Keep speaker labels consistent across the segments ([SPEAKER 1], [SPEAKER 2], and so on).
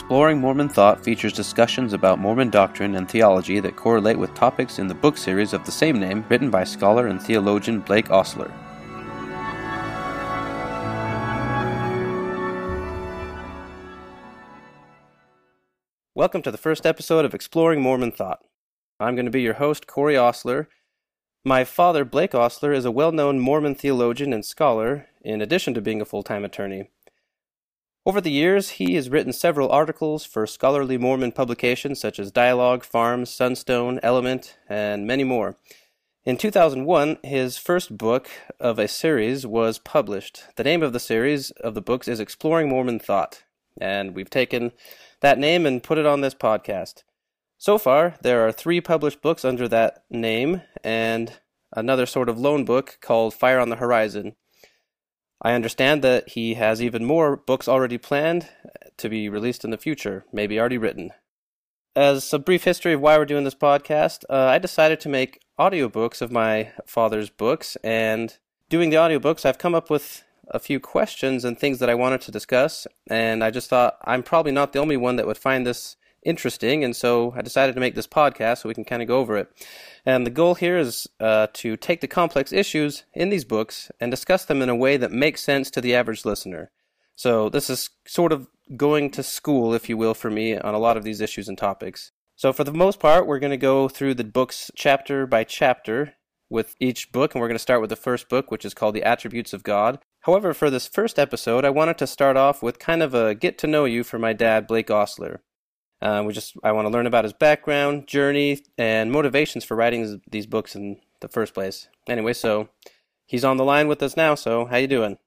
[SPEAKER 1] Exploring Mormon Thought features discussions about Mormon doctrine and theology that correlate with topics in the book series of the same name written by scholar and theologian Blake Ostler. Welcome to the first episode of Exploring Mormon Thought. I'm going to be your host, Corey Ostler. My father, Blake Ostler, is a well known Mormon theologian and scholar, in addition to being a full time attorney. Over the years, he has written several articles for scholarly Mormon publications such as Dialogue, Farms, Sunstone, Element, and many more. In 2001, his first book of a series was published. The name of the series of the books is Exploring Mormon Thought, and we've taken that name and put it on this podcast. So far, there are three published books under that name and another sort of lone book called Fire on the Horizon. I understand that he has even more books already planned to be released in the future, maybe already written. As a brief history of why we're doing this podcast, uh, I decided to make audiobooks of my father's books, and doing the audiobooks, I've come up with a few questions and things that I wanted to discuss, and I just thought I'm probably not the only one that would find this interesting, and so I decided to make this podcast so we can kind of go over it. And the goal here is uh, to take the complex issues in these books and discuss them in a way that makes sense to the average listener. So this is sort of going to school, if you will, for me on a lot of these issues and topics. So for the most part, we're going to go through the books chapter by chapter with each book, and we're going to start with the first book, which is called The Attributes of God. However, for this first episode, I wanted to start off with kind of a get to know you for my dad, Blake Ostler. Uh, we just I want to learn about his background, journey, and motivations for writing these books in the first place. Anyway, so he's on the line with us now. So how you doing?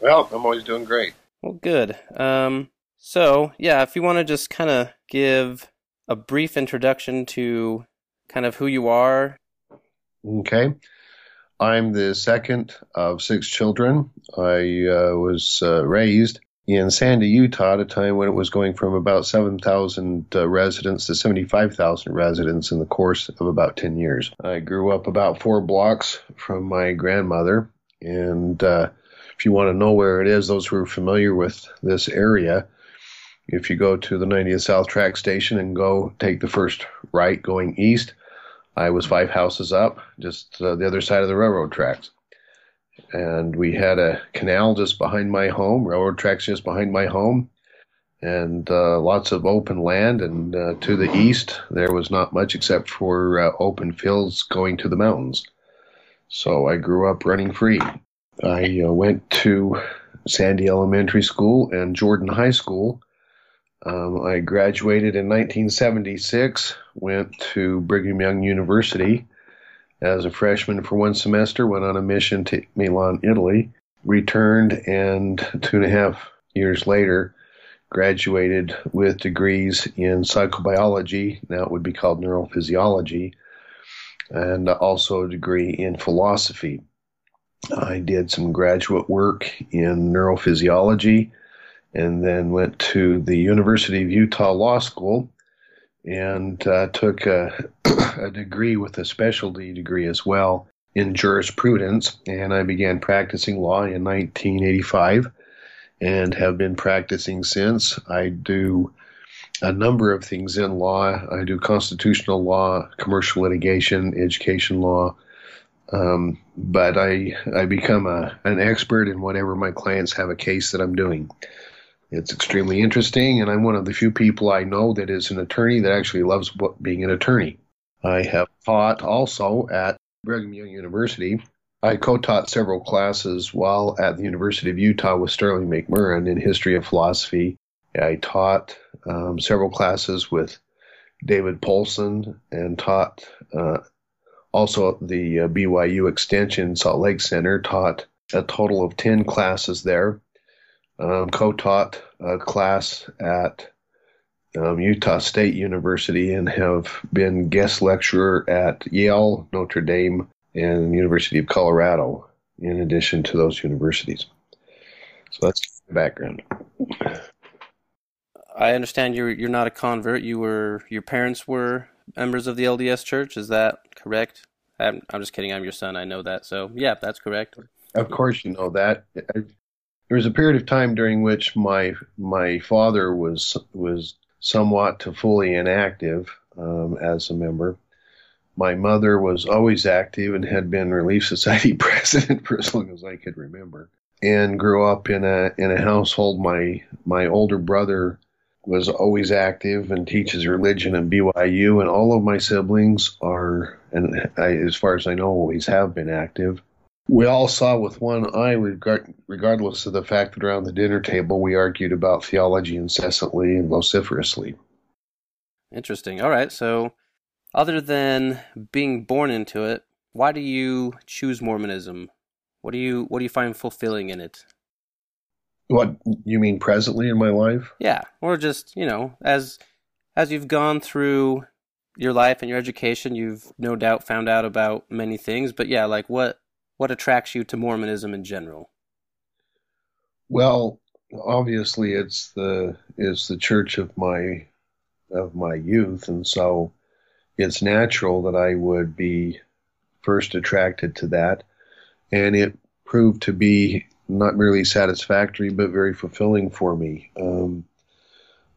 [SPEAKER 2] Well, I'm always doing great.
[SPEAKER 1] Well, good. Um, so yeah, if you want to just kind of give a brief introduction to kind of who you are.
[SPEAKER 2] Okay. I'm the second of six children. I uh, was uh, raised in Sandy, Utah, at a time when it was going from about 7,000 uh, residents to 75,000 residents in the course of about 10 years. I grew up about four blocks from my grandmother, and uh, if you want to know where it is, those who are familiar with this area, if you go to the 90th South TRAX Station and go take the first right going east, I was five houses up, just uh, the other side of the railroad tracks and we had a canal just behind my home, railroad tracks just behind my home, and uh, lots of open land. And uh, to the east, there was not much except for uh, open fields going to the mountains. So I grew up running free. I uh, went to Sandy Elementary School and Jordan High School. Um, I graduated in 1976, went to Brigham Young University as a freshman for one semester, went on a mission to Milan, Italy, returned, and two and a half years later, graduated with degrees in psychobiology, now it would be called neurophysiology, and also a degree in philosophy. I did some graduate work in neurophysiology and then went to the University of Utah Law School and uh, took a, a degree with a specialty degree as well in jurisprudence. And I began practicing law in 1985 and have been practicing since. I do a number of things in law. I do constitutional law, commercial litigation, education law. Um, but I I become a, an expert in whatever my clients have a case that I'm doing. It's extremely interesting, and I'm one of the few people I know that is an attorney that actually loves being an attorney. I have taught also at Brigham Young University. I co taught several classes while at the University of Utah with Sterling McMurrin in history of philosophy. I taught um, several classes with David Paulsen and taught uh, also at the uh, BYU Extension Salt Lake Center, taught a total of 10 classes there um, co-taught a class at um, Utah State University and have been guest lecturer at Yale, Notre Dame, and University of Colorado, in addition to those universities. So that's the background.
[SPEAKER 1] I understand you're you're not a convert. You were your parents were members of the LDS Church. Is that correct? I'm, I'm just kidding. I'm your son. I know that. So yeah, that's correct.
[SPEAKER 2] Of course, you know that there was a period of time during which my my father was was somewhat to fully inactive um, as a member. My mother was always active and had been Relief Society president for as long as I could remember, and grew up in a in a household. My my older brother was always active and teaches religion at BYU, and all of my siblings are, and I, as far as I know, always have been active. We all saw with one eye, regard, regardless of the fact that around the dinner table we argued about theology incessantly and vociferously.
[SPEAKER 1] Interesting. All right. So, other than being born into it, why do you choose Mormonism? What do you what do you find fulfilling in it?
[SPEAKER 2] What you mean presently in my life?
[SPEAKER 1] Yeah, or just you know, as as you've gone through your life and your education, you've no doubt found out about many things. But yeah, like what what attracts you to Mormonism in general?
[SPEAKER 2] Well, obviously it's the it's the church of my of my youth, and so it's natural that I would be first attracted to that, and it proved to be not merely satisfactory but very fulfilling for me. Um,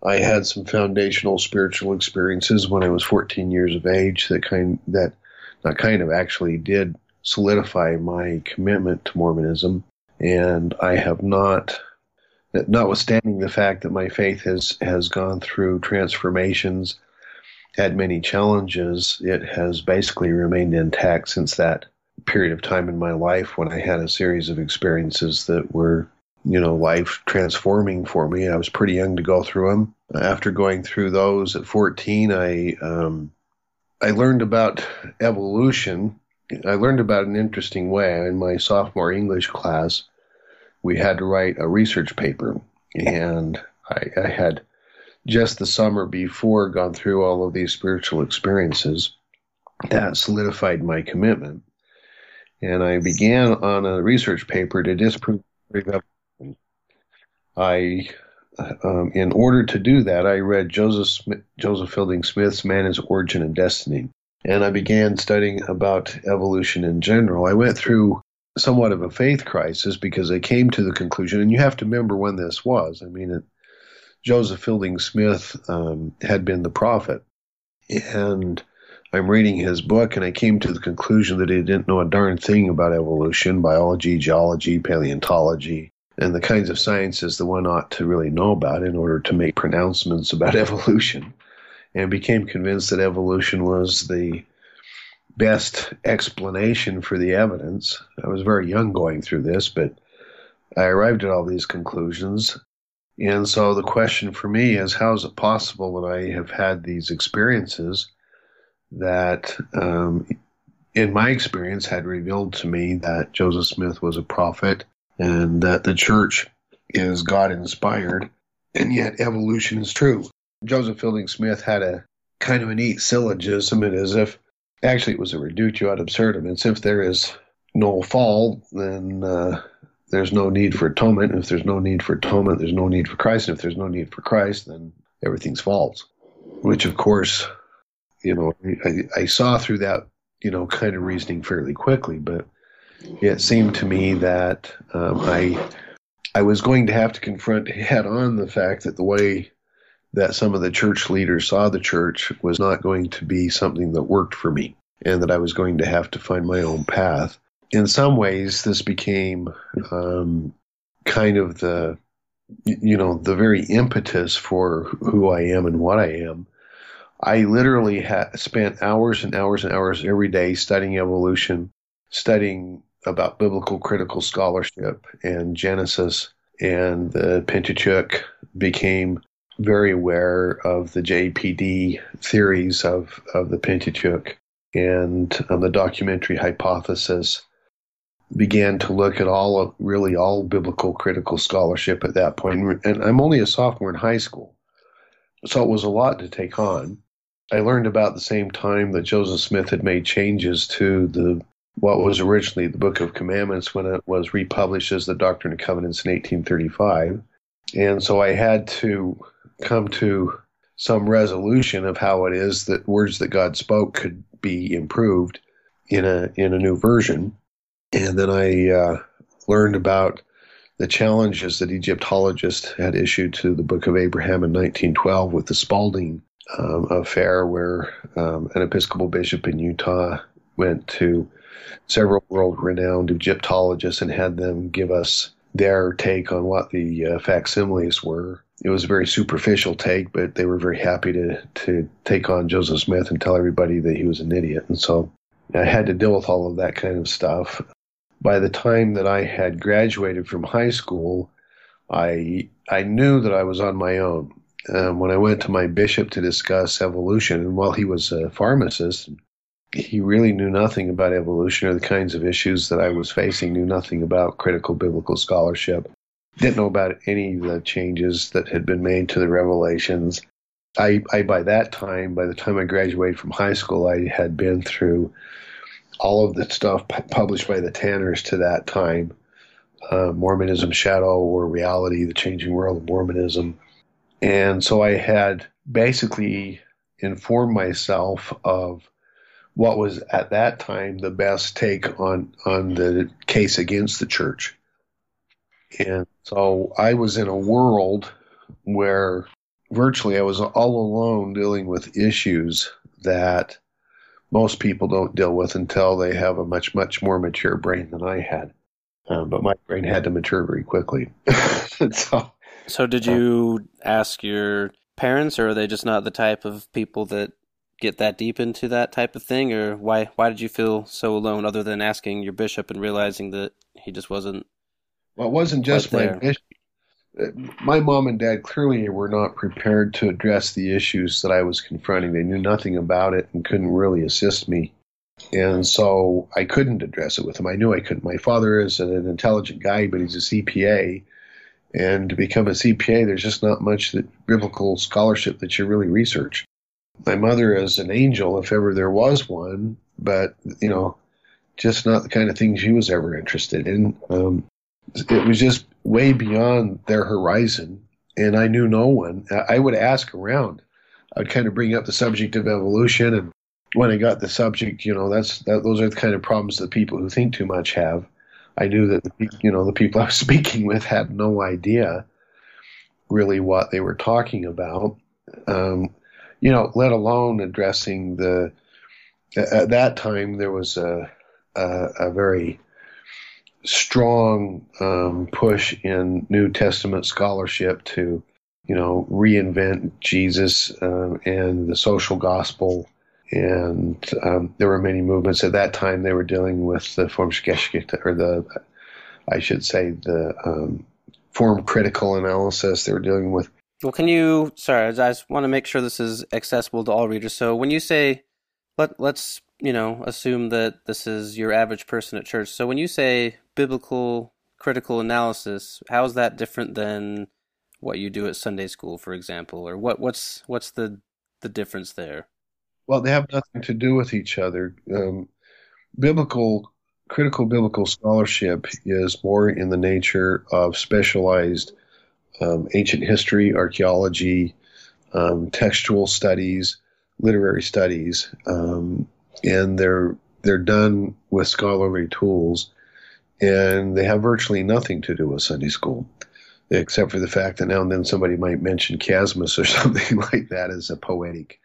[SPEAKER 2] I had some foundational spiritual experiences when I was 14 years of age that kind that not kind of actually did solidify my commitment to Mormonism. And I have not, notwithstanding the fact that my faith has, has gone through transformations, had many challenges, it has basically remained intact since that period of time in my life when I had a series of experiences that were, you know, life transforming for me. I was pretty young to go through them. After going through those at 14, I, um, I learned about evolution I learned about an interesting way in my sophomore English class. We had to write a research paper, and I, I had just the summer before gone through all of these spiritual experiences that solidified my commitment. And I began on a research paper to disprove I, um, in order to do that, I read Joseph Smith, Joseph Fielding Smith's "Man's Origin and Destiny," and I began studying about evolution in general. I went through somewhat of a faith crisis because I came to the conclusion, and you have to remember when this was. I mean, it, Joseph Fielding Smith um, had been the prophet, and I'm reading his book, and I came to the conclusion that he didn't know a darn thing about evolution, biology, geology, paleontology, and the kinds of sciences that one ought to really know about in order to make pronouncements about evolution and became convinced that evolution was the best explanation for the evidence. I was very young going through this, but I arrived at all these conclusions. And so the question for me is how is it possible that I have had these experiences that, um, in my experience, had revealed to me that Joseph Smith was a prophet and that the church is God inspired, and yet evolution is true. Joseph Fielding Smith had a kind of a neat syllogism. It is if actually it was a reductio ad absurdum. It's if there is no fall, then uh, there's no need for atonement. And if there's no need for atonement, there's no need for Christ. And if there's no need for Christ, then everything's false. Which, of course, you know, I, I saw through that, you know, kind of reasoning fairly quickly. But it seemed to me that um, I I was going to have to confront head on the fact that the way that some of the church leaders saw the church was not going to be something that worked for me and that I was going to have to find my own path. In some ways, this became um, kind of the, you know, the very impetus for who I am and what I am. I literally ha- spent hours and hours and hours every day studying evolution, studying about biblical critical scholarship and Genesis and the Pentateuch became very aware of the JPD theories of, of the Pentateuch. And um, the documentary hypothesis began to look at all of really all biblical critical scholarship at that point. point and i'm only a sophomore in high school so it was a lot to take on. I learned about the same time that joseph smith had made changes to the what was originally the book of commandments when it was republished as the doctrine and covenants in 1835 and so i had to come to some resolution of how it is that words that God spoke could be improved in a in a new version. And then I uh, learned about the challenges that Egyptologists had issued to the Book of Abraham in 1912 with the Spalding um, affair, where um, an Episcopal bishop in Utah went to several world renowned Egyptologists and had them give us their take on what the uh, facsimiles were. It was a very superficial take, but they were very happy to, to take on Joseph Smith and tell everybody that he was an idiot. And so I had to deal with all of that kind of stuff by the time that I had graduated from high school, I I knew that I was on my own. Um, when I went to my bishop to discuss evolution, and while he was a pharmacist, he really knew nothing about evolution or the kinds of issues that I was facing. Knew nothing about critical biblical scholarship. Didn't know about any of the changes that had been made to the revelations. I, I by that time, by the time I graduated from high school, I had been through all of the stuff published by the Tanners to that time uh, Mormonism, Shadow or Reality, The Changing World of Mormonism. And so I had basically informed myself of what was at that time the best take on, on the case against the church. And so I was in a world where virtually I was all alone dealing with issues that most people don't deal with until they have a much, much more mature brain than I had. Um, but my brain had to mature very quickly. so,
[SPEAKER 1] so, did you ask your parents, or are they just not the type of people that get that deep into that type of thing, or why why did you feel so alone, other than asking your bishop and realizing that he just wasn't?
[SPEAKER 2] Well, it wasn't just my bishop my mom and dad clearly were not prepared to address the issues that I was confronting. They knew nothing about it and couldn't really assist me. And so I couldn't address it with them. I knew I couldn't. My father is an intelligent guy, but he's a CPA. And to become a CPA, there's just not much that biblical scholarship that you really research. My mother is an angel, if ever there was one, but, you know, just not the kind of thing she was ever interested in. Um, it was just way beyond their horizon, and I knew no one. I would ask around. I'd kind of bring up the subject of evolution, and when I got the subject, you know, that's that, those are the kind of problems that people who think too much have. I knew that the, you know the people I was speaking with had no idea really what they were talking about. Um, you know, let alone addressing the. At that time, there was a a, a very strong um, push in New Testament scholarship to, you know, reinvent Jesus um, and the social gospel. And um, there were many movements at that time. They were dealing with the Formgeschichte, or the, I should say, the um, form critical analysis. They were dealing with.
[SPEAKER 1] Well, can you? Sorry, I just want to make sure this is accessible to all readers. So when you say, let let's you know assume that this is your average person at church. So when you say biblical critical analysis, how is that different than what you do at Sunday school, for example, or what what's what's the the difference there?
[SPEAKER 2] Well, they have nothing to do with each other. Um, biblical critical biblical scholarship is more in the nature of specialized um, ancient history, archaeology, um, textual studies, literary studies, um, and they're they're done with scholarly tools and they have virtually nothing to do with Sunday school, except for the fact that now and then somebody might mention chiasmus or something like that as a poetic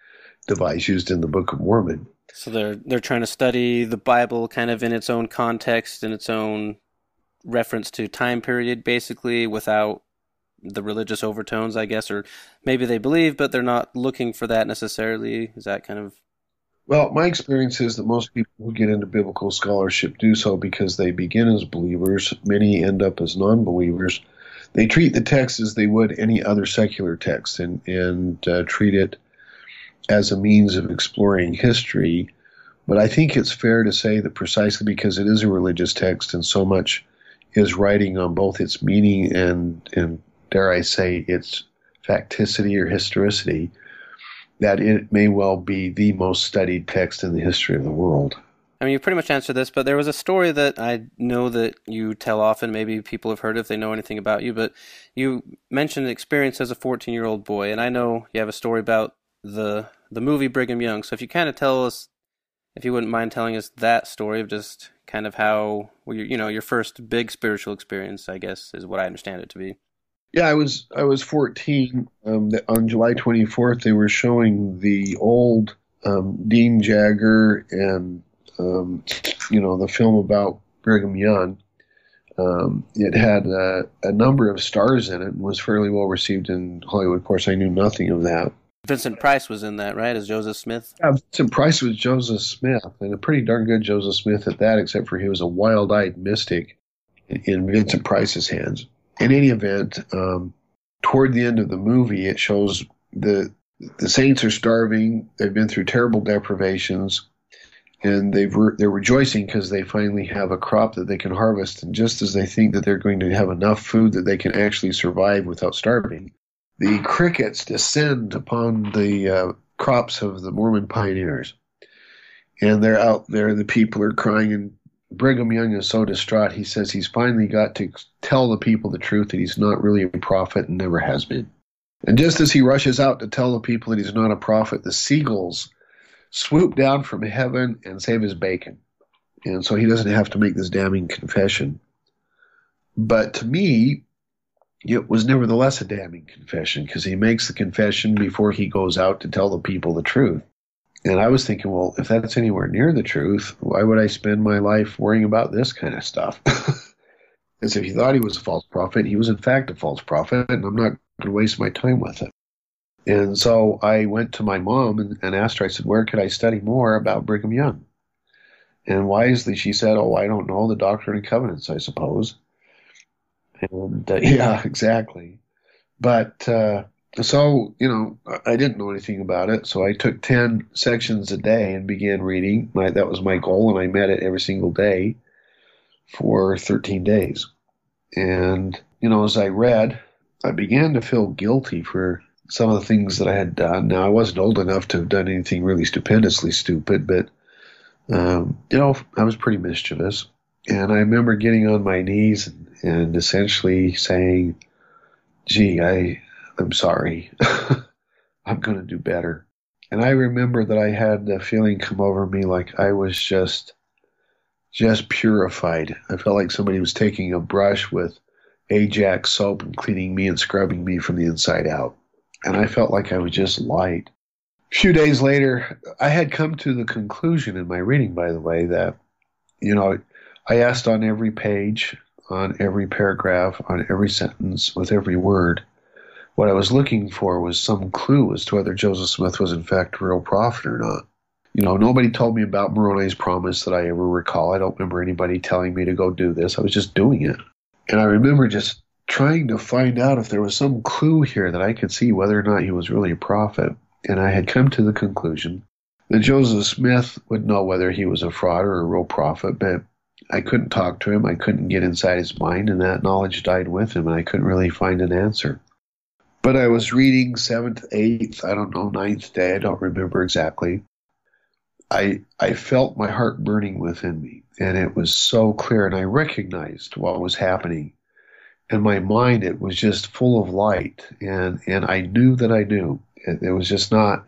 [SPEAKER 2] device used in the Book of Mormon.
[SPEAKER 1] So they're they're trying to study the Bible kind of in its own context, in its own reference to time period, basically, without the religious overtones, I guess, or maybe they believe, but they're not looking for that necessarily. Is that kind of
[SPEAKER 2] well, my experience is that most people who get into biblical scholarship do so because they begin as believers. Many end up as non believers. They treat the text as they would any other secular text and, and uh, treat it as a means of exploring history. But I think it's fair to say that precisely because it is a religious text and so much is writing on both its meaning and, and dare I say, its facticity or historicity, that it may well be the most studied text in the history of the world.
[SPEAKER 1] I mean, you pretty much answered this, but there was a story that I know that you tell often. Maybe people have heard if they know anything about you, but you mentioned an experience as a 14 year old boy, and I know you have a story about the the movie Brigham Young. So if you kind of tell us if you wouldn't mind telling us that story of just kind of how well, you know your first big spiritual experience, I guess, is what I understand it to be.
[SPEAKER 2] Yeah, I was I was 14. Um, on July 24th, they were showing the old um, Dean Jagger and um, you know the film about Brigham Young. Um, it had a, a, number of stars in it and was fairly well received in Hollywood. Of course, I knew nothing of that.
[SPEAKER 1] Vincent Price was in that, right? As Joseph Smith.
[SPEAKER 2] Yeah, Vincent Price was Joseph Smith, and a pretty darn good Joseph Smith at that. Except for he was a wild-eyed mystic in, in Vincent Price's hands. In any event, um, toward the end of the movie, it shows the the saints are starving. They've been through terrible deprivations and they've re- they're rejoicing because they finally have a crop that they can harvest. And just as they think that they're going to have enough food that they can actually survive without starving, the crickets descend upon the uh, crops of the Mormon pioneers, and they're out there. The people are crying, and Brigham Young is so distraught. He says he's finally got to tell the people the truth that he's not really a prophet and never has been. And just as he rushes out to tell the people that he's not a prophet, the seagulls swoop down from heaven and save his bacon. And so he doesn't have to make this damning confession. But to me, it was nevertheless a damning confession because he makes the confession before he goes out to tell the people the truth. And I was thinking, well, if that's anywhere near the truth, why would I spend my life worrying about this kind of stuff? As if he thought he was a false prophet, he was in fact a false prophet, and I'm not going to waste my time with it. And so I went to my mom and, and, asked her, I said, where could I study more about Brigham Young? And wisely she said, oh, I don't know, the Doctrine and Covenants, I suppose. And uh, yeah, exactly. But uh, so, you know, I didn't know anything about it. So I took 10 sections a day and began reading. My, that was my goal, and I met it every single day for 13 days. And, you know, as I read, I began to feel guilty for some of the things that I had done. Now, I wasn't old enough to have done anything really stupendously stupid, but, um, you know, I was pretty mischievous. And I remember getting on my knees and, and essentially saying, gee, I, I'm sorry. I'm going to do better. And I remember that I had the feeling come over me like I was just, just purified. I felt like somebody was taking a brush with Ajax soap and cleaning me and scrubbing me from the inside out and I felt like I was just light. A few days later, I had come to the conclusion in my reading, by the way, that, you know, I asked on every page, on every paragraph, on every sentence, with every word. What I was looking for was some clue as to whether Joseph Smith was in fact a real prophet or not. You know, nobody told me about Moroni's promise that I ever recall. I don't remember anybody telling me to go do this. I was just doing it. And I remember just trying to find out if there was some clue here that I could see whether or not he was really a prophet. And I had come to the conclusion that Joseph Smith would know whether he was a fraud or a real prophet, but I couldn't talk to him. I couldn't get inside his mind, and that knowledge died with him, and I couldn't really find an answer. But I was reading seventh, eighth, I don't know, ninth day, I don't remember exactly. I I felt my heart burning within me, and it was so clear, and I recognized what was happening. In my mind it was just full of light and and I knew that I knew. It, it, was just not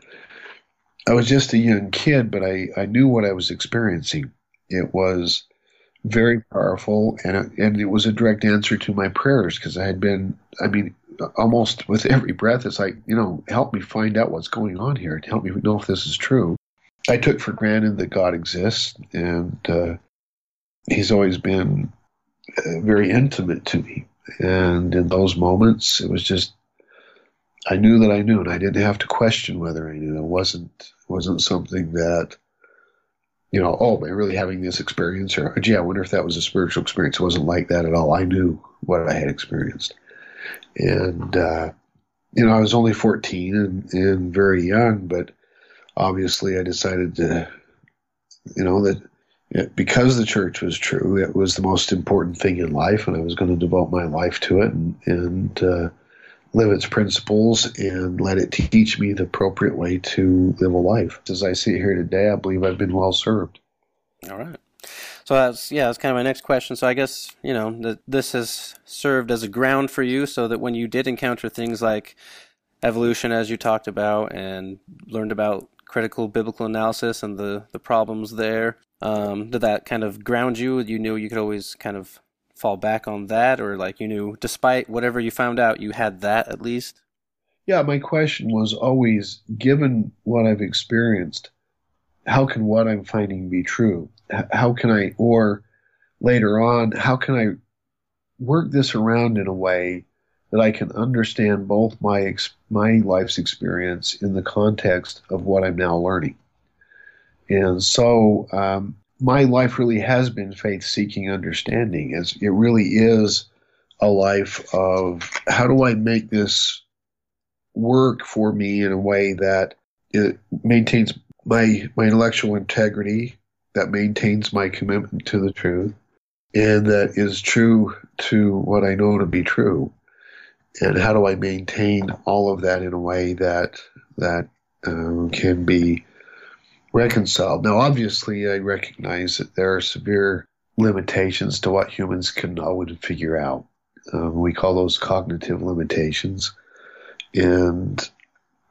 [SPEAKER 2] I was just a young kid but I I knew what I was experiencing. It was very powerful and it, and it was a direct answer to my prayers because I had been I mean almost with every breath it's like you know help me find out what's going on here and help me know if this is true I took for granted that God exists and uh, he's always been uh, very intimate to me and in those moments, it was just I knew that I knew, and I didn't have to question whether I knew. It wasn't wasn't something that you know, oh, am I really having this experience? Or, gee, I wonder if that was a spiritual experience. It wasn't like that at all. I knew what I had experienced. And, uh, you know, I was only 14 and, and very young, but obviously I decided to, you know, that because the church was true, it was the most important thing in life, and I was going to devote my life to it and, and uh, live its principles and let it teach me the appropriate way to live a life. As I sit here today, I believe I've been well served.
[SPEAKER 1] All right. So that's yeah, that's kind of my next question. So I guess you know that this has served as a ground for you, so that when you did encounter things like evolution, as you talked about, and learned about critical biblical analysis and the, the problems there. Um, did that kind of ground you? You knew you could always kind of fall back on that, or like you knew, despite whatever you found out, you had that at least?
[SPEAKER 2] Yeah, my question was always given what I've experienced, how can what I'm finding be true? How can I, or later on, how can I work this around in a way that I can understand both my ex- my life's experience in the context of what I'm now learning. And so um, my life really has been faith seeking understanding. It really is a life of how do I make this work for me in a way that it maintains my my intellectual integrity, that maintains my commitment to the truth, and that is true to what I know to be true and how do I maintain all of that in a way that that um, can be reconciled? Now, obviously, I recognize that there are severe limitations to what humans can know and figure out. Um, we call those cognitive limitations, and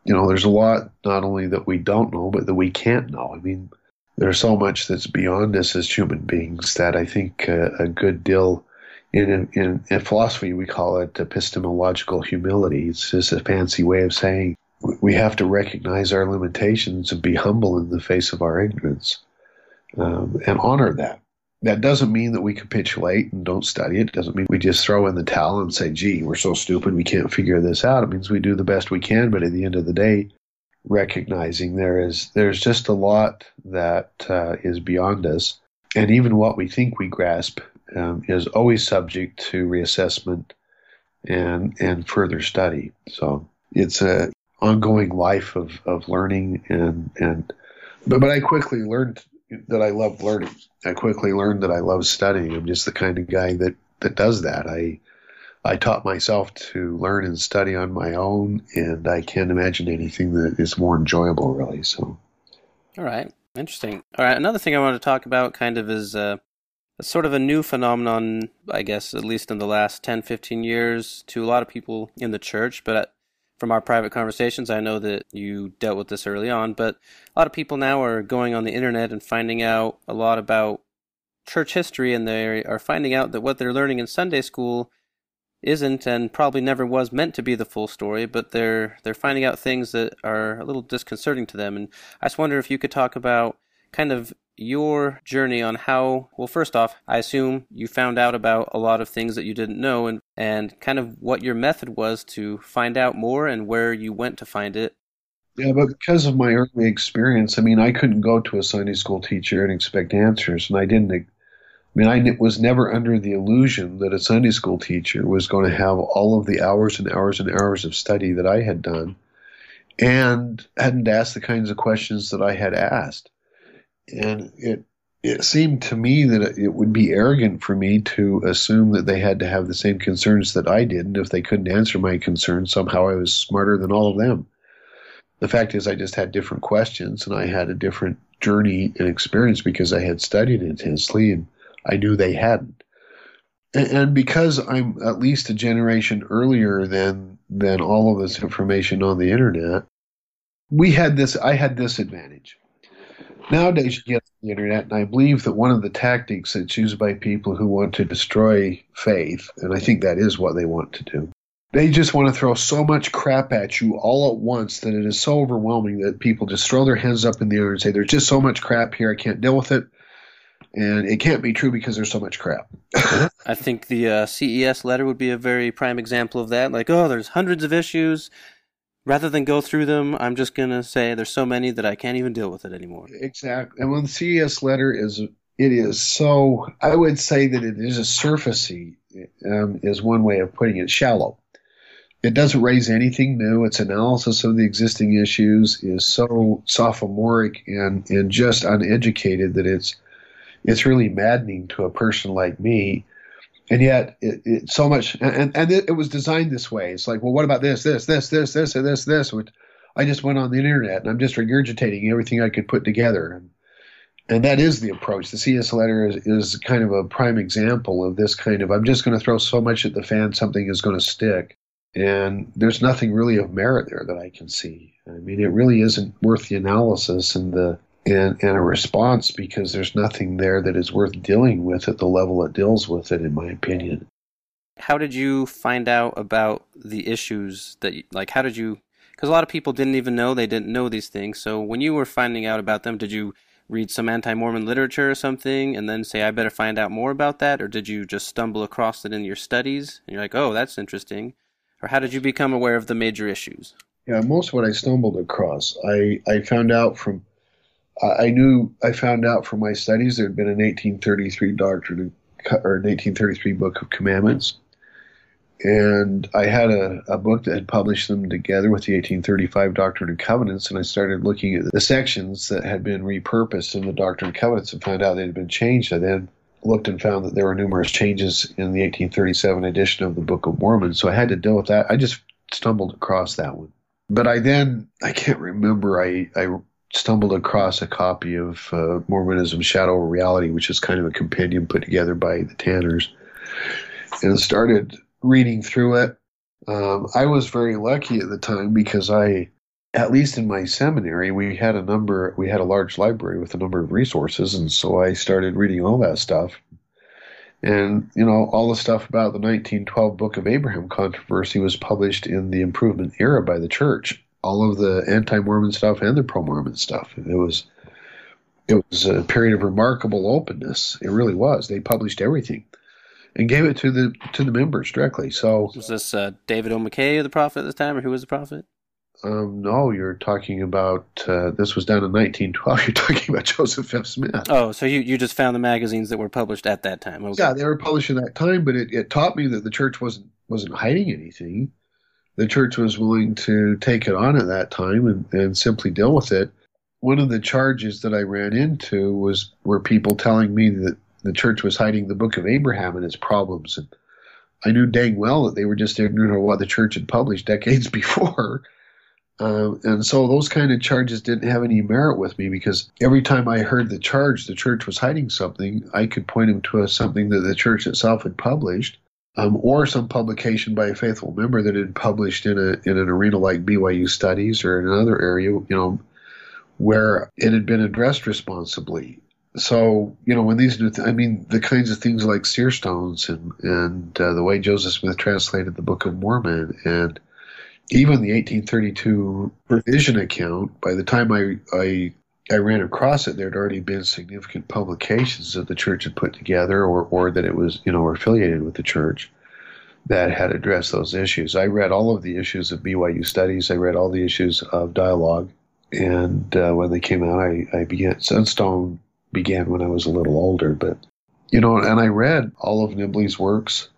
[SPEAKER 2] you know, there's a lot not only that we don't know, but that we can't know. I mean, there's so much that's beyond us as human beings that I think uh, a good deal in, in, in philosophy, we call it epistemological humility. It's just a fancy way of saying we have to recognize our limitations and be humble in the face of our ignorance um, and honor that. That doesn't mean that we capitulate and don't study it. It doesn't mean we just throw in the towel and say, gee, we're so stupid, we can't figure this out. It means we do the best we can, but at the end of the day, recognizing there is there's just a lot that uh, is beyond us, and even what we think we grasp um, is always subject to reassessment and and further study. So it's a ongoing life of, of learning and and but but I quickly learned that I love learning. I quickly learned that I love studying. I'm just the kind of guy that that does that. I I taught myself to learn and study on my own, and I can't imagine anything that is more enjoyable, really. So,
[SPEAKER 1] all right, interesting. All right, another thing I want to talk about kind of is uh, sort of a new phenomenon, I guess, at least in the last 10, 15 years to a lot of people in the church. But uh, from our private conversations, I know that you dealt with this early on. But a lot of people now are going on the internet and finding out a lot about church history, and they are finding out that what they're learning in Sunday school isn't and probably never was meant to be the full story, but they're they're finding out things that are a little disconcerting to them. And I just wonder if you could talk about kind of your journey on how well first off i assume you found out about a lot of things that you didn't know and and kind of what your method was to find out more and where you went to find it
[SPEAKER 2] yeah but because of my early experience i mean i couldn't go to a sunday school teacher and expect answers and i didn't i mean i was never under the illusion that a sunday school teacher was going to have all of the hours and hours and hours of study that i had done and hadn't asked the kinds of questions that i had asked and it it seemed to me that it would be arrogant for me to assume that they had to have the same concerns that I did, and if they couldn't answer my concerns, somehow I was smarter than all of them. The fact is, I just had different questions, and I had a different journey and experience because I had studied intensely, and I knew they hadn't. And, because I'm at least a generation earlier than than all of this information on the internet, we had this. I had this advantage Nowadays, you get the internet, and I believe that one of the tactics that's used by people who want to destroy faith, and I think that is what they want to do, they just want to throw so much crap at you all at once that it is so overwhelming that people just throw their hands up in the air and say, There's just so much crap here, I can't deal with it. And it can't be true because there's so much crap.
[SPEAKER 1] I think the uh, CES letter would be a very prime example of that. Like, oh, there's hundreds of issues rather than go through them, I'm just going to say there's so many that I can't even deal with it anymore.
[SPEAKER 2] Exactly. And when the CES letter is, it is so, I would say that it is a surfacey, um, is one way of putting it, shallow. It doesn't raise anything new. Its analysis of the existing issues is so sophomoric and, and just uneducated that it's it's really maddening to a person like me. And yet it, it, so much and and it, it, was designed this way. It's like well what about this this this this this and this this? Which i just went on the internet and i'm just regurgitating everything i could put together. And and that is the approach. The CES letter is, is kind of a prime example of this kind of i'm just going to throw so much at the fan something is going to stick. And there's nothing really of merit there that I can see. I mean, it really isn't worth the analysis and the and, and a response because there's nothing there that is worth dealing with at the level it deals with it, in my opinion.
[SPEAKER 1] How did you find out about the issues that, like, how did you? Because a lot of people didn't even know they didn't know these things. So when you were finding out about them, did you read some anti-Mormon literature or something and then say I better find out more about that or did you just stumble across it in your studies and you're like, "Oh, that's interesting." Or how did you become aware of the major issues?
[SPEAKER 2] Yeah, most of what I stumbled across, I I found out from I knew I found out from my studies there had been an 1833 doctrine or an 1833 book of commandments and I had a, a book that had published them together with the 1835 Doctrine and Covenants, and I started looking at the sections that had been repurposed in the Doctrine and Covenants and found out they had been changed. I then looked and found that there were numerous changes in the 1837 edition of the Book of Mormon, so I had to deal with that. I just stumbled across that one. But I then, I can't remember, I, I stumbled across a copy of uh, Mormonism Shadow Reality, which is kind of a compendium put together by the Tanners, and started reading through it. Um, I was very lucky at the time because I, at least in my seminary, we had a number, we had a large library with a number of resources, and so I started reading all that stuff. And, you know, all the stuff about the 1912 Book of Abraham controversy was published in the Improvement era by the church. All of the anti Mormon stuff and the pro Mormon stuff. It was. It was a period of remarkable openness. It really was. They published everything and gave it to the to the members directly. So
[SPEAKER 1] was this uh, David O. McKay the prophet at this time, or who was the prophet?
[SPEAKER 2] Um, no, you're talking about uh, this was done in 1912. You're talking about Joseph F. Smith.
[SPEAKER 1] Oh, so you, you just found the magazines that were published at that time?
[SPEAKER 2] Okay. Yeah, they were published at that time, but it, it taught me that the church wasn't wasn't hiding anything. The church was willing to take it on at that time and, and simply deal with it. One of the charges that I ran into was were people telling me that the church was hiding the book of Abraham and its problems. And I knew dang well that they were just ignorant of what the church had published decades before. Uh, and so those kind of charges didn't have any merit with me because every time I heard the charge the church was hiding something, I could point them to a, something that the church itself had published. Um, or some publication by a faithful member that had published in a in an arena like BYU Studies or in another area, you know, where it had been addressed responsibly. So you know when these new i mean the kinds of things like seer stones and and uh, the way joseph smith translated the book of mormon and even the 1832 revision account by the time i i i ran across it there had already been significant publications that the church had put together or or that it was you know affiliated with the church that had addressed those issues i read all of the issues of byu studies i read all the issues of dialogue and uh, when they came out i i began sunstone began when I was a little older. But you know, and I read all of Nibley's works.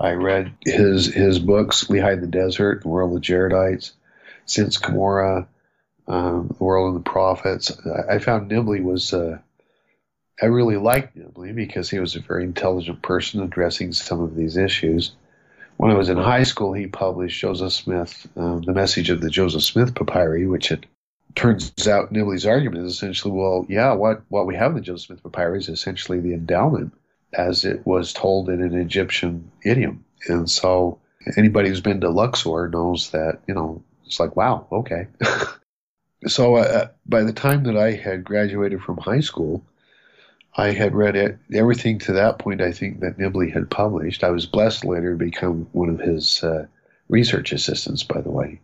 [SPEAKER 2] I read his his books, Lehi the Desert, The World of Jaredites, Since Cumorah, um, The World of the Prophets. I, found Nibley was. Uh, I really liked Nibley because he was a very intelligent person addressing some of these issues. When I was in high school, he published Joseph Smith, um, the message of the Joseph Smith Papyri, which had turns out Nibley's argument is essentially, well, yeah, what, what we have in the Joseph Smith Papyri is essentially the endowment as it was told in an Egyptian idiom. And so anybody who's been to Luxor knows that, you know, it's like, wow, okay. so uh, by the time that I had graduated from high school, I had read everything to that point, I think, that Nibley had published. I was blessed later to become one of his uh, research assistants, by the way.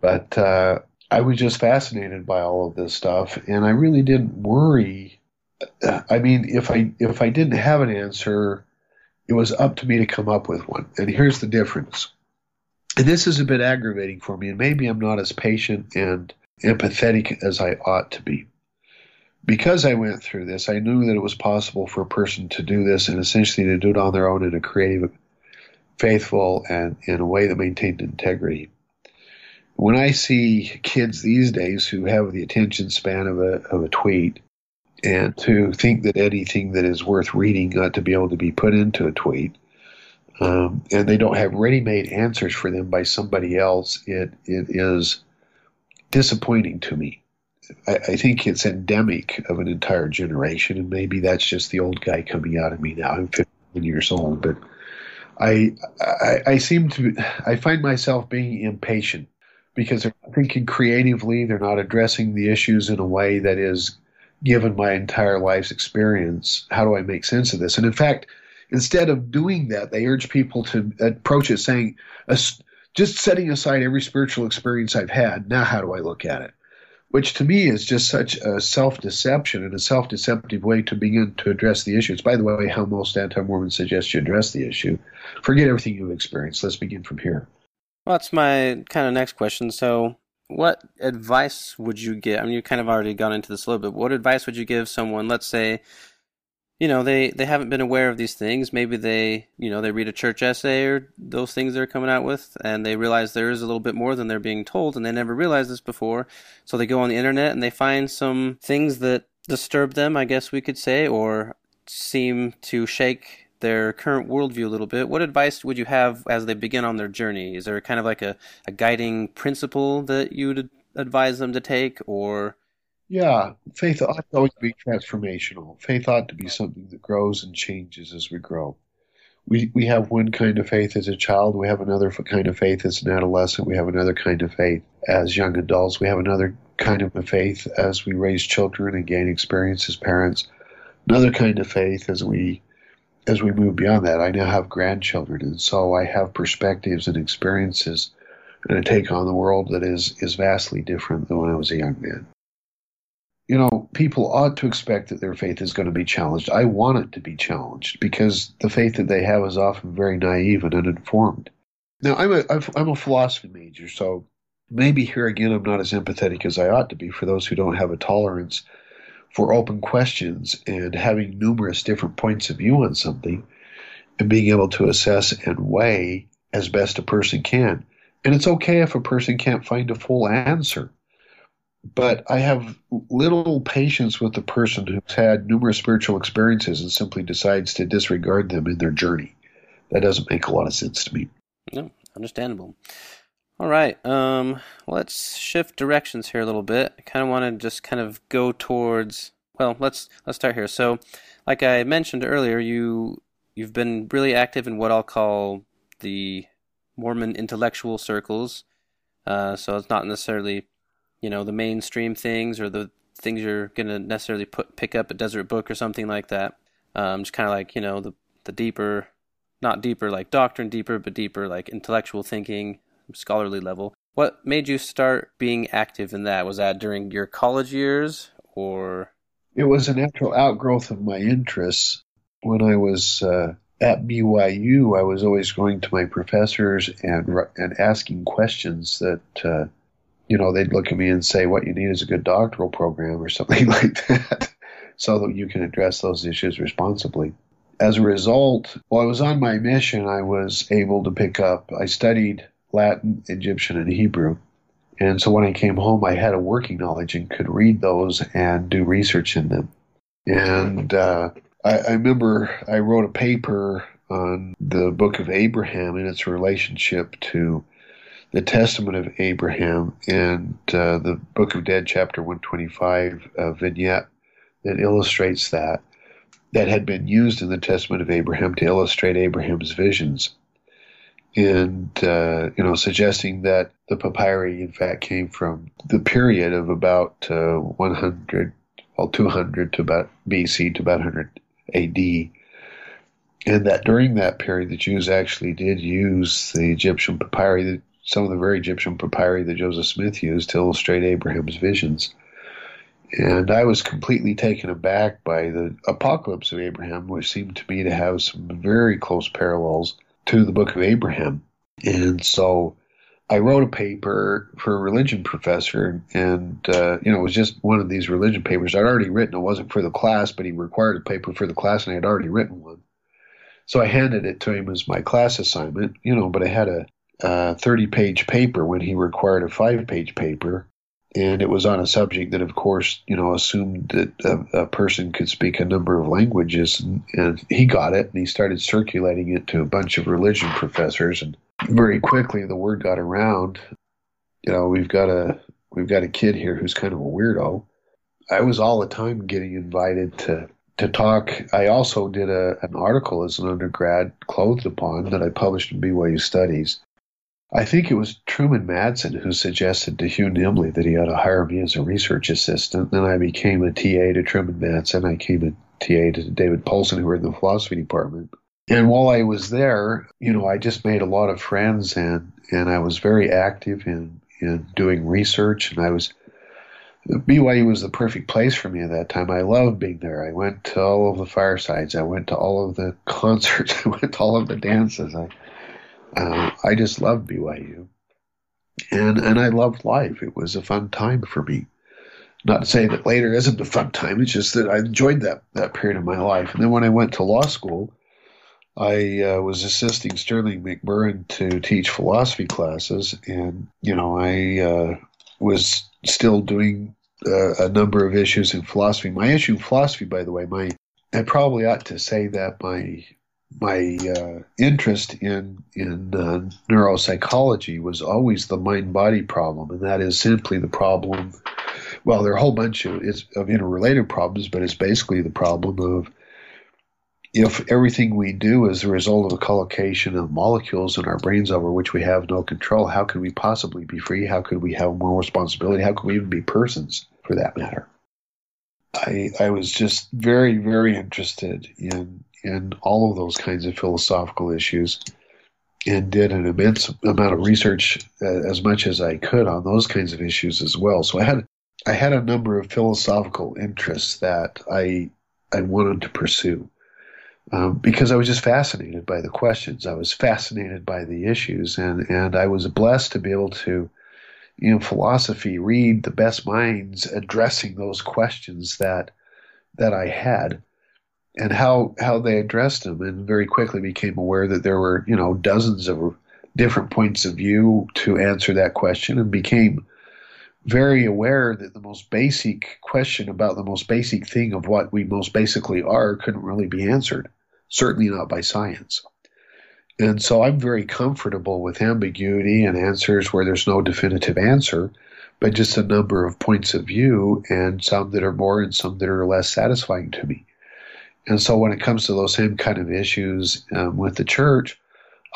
[SPEAKER 2] But uh, I was just fascinated by all of this stuff, and I really didn't worry. I mean, if I if I didn't have an answer, it was up to me to come up with one. And here's the difference. And this is a bit aggravating for me, and maybe I'm not as patient and empathetic as I ought to be. Because I went through this, I knew that it was possible for a person to do this and essentially to do it on their own in a creative, faithful, and in a way that maintained integrity when I see kids these days who have the attention span of a of a tweet and to think that anything that is worth reading ought to be able to be put into a tweet, um, and they don't have ready-made answers for them by somebody else, it it is disappointing to me. I, I think it's endemic of an entire generation, and maybe that's just the old guy coming out of me now. I'm 15 years old, but I, I, I seem to, I find myself being impatient because they're thinking creatively. They're not addressing the issues in a way that is, given my entire life's experience, how do I make sense of this? And in fact, instead of doing that, they urge people to approach it saying, just setting aside every spiritual experience I've had, now how do I look at it? which to me is just such a self deception and a self deceptive way to begin to address the issue. It's, by the way, how most anti Mormons suggest you address the issue. Forget everything you've experienced. Let's begin from here.
[SPEAKER 1] Well, that's my kind of next question. So, what advice would you give? I mean, you kind of already gone into this a little bit. What advice would you give someone, let's say, you know they they haven't been aware of these things. Maybe they you know they read a church essay or those things they're coming out with and they realize there is a little bit more than they're being told and they never realized this before. So they go on the internet and they find some things that disturb them i guess we could say or seem to shake their current worldview a little bit. What advice would you have as they begin on their journey? Is there kind of like a, a guiding principle that you would advise them to take or
[SPEAKER 2] yeah, faith ought to always be transformational. Faith ought to be something that grows and changes as we grow. We, we have one kind of faith as a child, we have another kind of faith as an adolescent, we have another kind of faith as young adults, we have another kind of faith as we raise children and gain experience as parents, another kind of faith as we as we move beyond that. I now have grandchildren, and so I have perspectives and experiences and a take on the world that is is vastly different than when I was a young man you know, people ought to expect that their faith is going to be challenged. I want it to be challenged because the faith that they have is often very naive and uninformed. Now, I'm a I'm a philosophy major, so maybe here again I'm not as empathetic as I ought to be for those who don't have a tolerance for open questions and having numerous different points of view on something and being able to assess and weigh as best a person can. And it's okay if a person can't find a full answer but I have little patience with the person who's had numerous spiritual experiences and simply decides to disregard them in their journey. That doesn't make a lot of sense to me.
[SPEAKER 1] No, understandable. All right, um, let's shift directions here a little bit. I kind of want to just kind of go towards. Well, let's let's start here. So, like I mentioned earlier, you you've been really active in what I'll call the Mormon intellectual circles. Uh, so it's not necessarily you know the mainstream things or the things you're going to necessarily put pick up a Deseret Book or something like that. Um, just kind of like you know the the deeper, not deeper like doctrine deeper, but deeper like intellectual thinking, scholarly level. What made you start being active in that? Was that during your college years or?
[SPEAKER 2] It was a natural outgrowth of my interests. When I was uh, at BYU, I was always going to my professors and and asking questions that uh, you know, they'd look at me and say, what you need is a good doctoral program or something like that, so that you can address those issues responsibly. As a result, while I was on my mission, I was able to pick up, I studied Latin, Egyptian, and Hebrew. And so when I came home, I had a working knowledge and could read those and do research in them. And uh, I, I remember I wrote a paper on the book of Abraham and its relationship to the Testament of Abraham and uh, the Book of Dead, chapter 125 uh, vignette that illustrates that, that had been used in the Testament of Abraham to illustrate Abraham's visions. And, uh, you know, suggesting that the papyri, in fact, came from the period of about uh, 100, well, 200 to about BC to about 100 AD and that during that period the Jews actually did use the Egyptian papyri some of the very Egyptian papyri that Joseph Smith used to illustrate Abraham's visions. And I was completely taken aback by the Apocalypse of Abraham, which seemed to me to have some very close parallels to the book of Abraham. And so I wrote a paper for a religion professor, and uh, you know it was just one of these religion papers I'd already written. It wasn't for the class, but he required a paper for the class, and I had already written one. So I handed it to him as my class assignment, you know. But I had a uh, 30 page paper when he required a five page paper. And it was on a subject that, of course, you know, assumed that a, a person could speak a number of languages. And, and he got it and he started circulating it to a bunch of religion professors. And very quickly the word got around. You know, we've got a we've got a kid here who's kind of a weirdo. I was all the time getting invited to to talk. I also did a, an article as an undergrad, Clothed Upon, that I published in BYU Studies. I think it was Truman Madsen who suggested to Hugh Nibley that he ought to hire me as a research assistant. Then I became a TA to Truman Madsen. I became a TA to David Paulsen, who were in the philosophy department. And while I was there, you know, I just made a lot of friends and, and I was very active in, in doing research and I was BYU was the perfect place for me at that time. I loved being there. I went to all of the firesides. I went to all of the concerts. I went to all of the dances. I uh, I just loved BYU, and and I loved life. It was a fun time for me. Not to say that later isn't a fun time. It's just that I enjoyed that that period of my life. And then when I went to law school, I uh, was assisting Sterling McMurrin to teach philosophy classes, and you know I uh, was still doing uh, a number of issues in philosophy. My issue in philosophy, by the way, my I probably ought to say that my my uh, interest in in uh, neuropsychology was always the mind body problem, and that is simply the problem. Well, there are a whole bunch of, of interrelated problems, but it's basically the problem of if everything we do is a result of a collocation of molecules in our brains over which we have no control, how can we possibly be free? How could we have more responsibility? How could we even be persons for that matter? I, I was just very, very interested in in all of those kinds of philosophical issues and did an immense amount of research uh, as much as I could on those kinds of issues as well. So I had I had a number of philosophical interests that I I wanted to pursue um, because I was just fascinated by the questions. I was fascinated by the issues, and and I was blessed to be able to, in philosophy, read the best minds addressing those questions that that I had, and how how they addressed them, and very quickly became aware that there were you know dozens of different points of view to answer that question, and became very aware that the most basic question about the most basic thing of what we most basically are couldn't really be answered certainly not by science. And so I'm very comfortable with ambiguity and answers where there's no definitive answer, but just a number of points of view and some that are more and some that are less satisfying to me. And so when it comes to those same kind of issues um, with the church,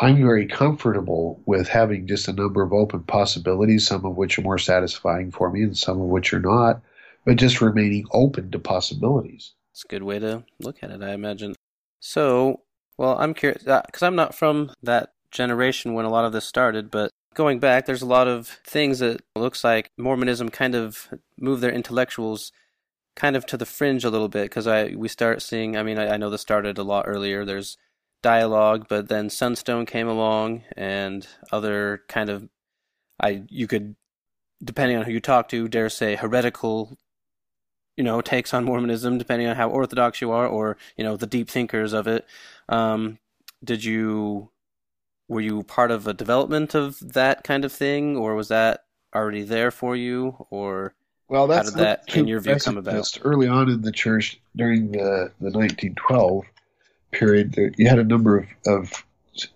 [SPEAKER 2] I'm very comfortable with having just a number of open possibilities, some of which are more satisfying for me and some of which are not, but just remaining open to possibilities.
[SPEAKER 1] It's a good way to look at it, I imagine. So, well, I'm curious because uh, I'm not from that generation when a lot of this started, but going back, there's a lot of things that looks like Mormonism kind of moved their intellectuals kind of to the fringe a little bit because I we start seeing. I mean, I, I know this started a lot earlier. There's dialogue, but then Sunstone came along and other kind of I you could depending on who you talk to dare say heretical you know takes on Mormonism, depending on how orthodox you are, or you know the deep thinkers of it. Um, did you were you part of a development of that kind of thing, or was that already there for you, or
[SPEAKER 2] well,
[SPEAKER 1] how did that, in your view, come about?
[SPEAKER 2] Early on in the church, during the the 1912 period, you had a number of, of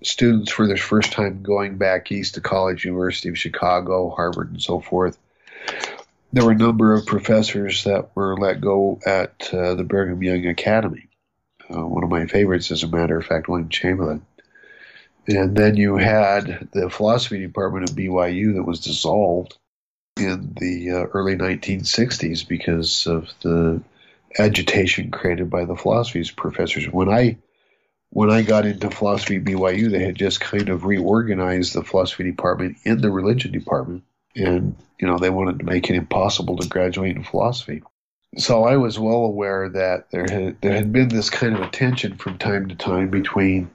[SPEAKER 2] students for their first time going back east to college, University of Chicago, Harvard, and so forth there were a number of professors that were let go at uh, the Brigham Young Academy. Uh, one of my favorites, as a matter of fact, William Chamberlin. And then you had the philosophy department of BYU that was dissolved in the uh, early 1960s because of the agitation created by the philosophy professors. When I when I got into philosophy at BYU, they had just kind of reorganized the philosophy department in the religion department and you know they wanted to make it impossible to graduate in philosophy. So I was well aware that there had there had been this kind of a tension from time to time between,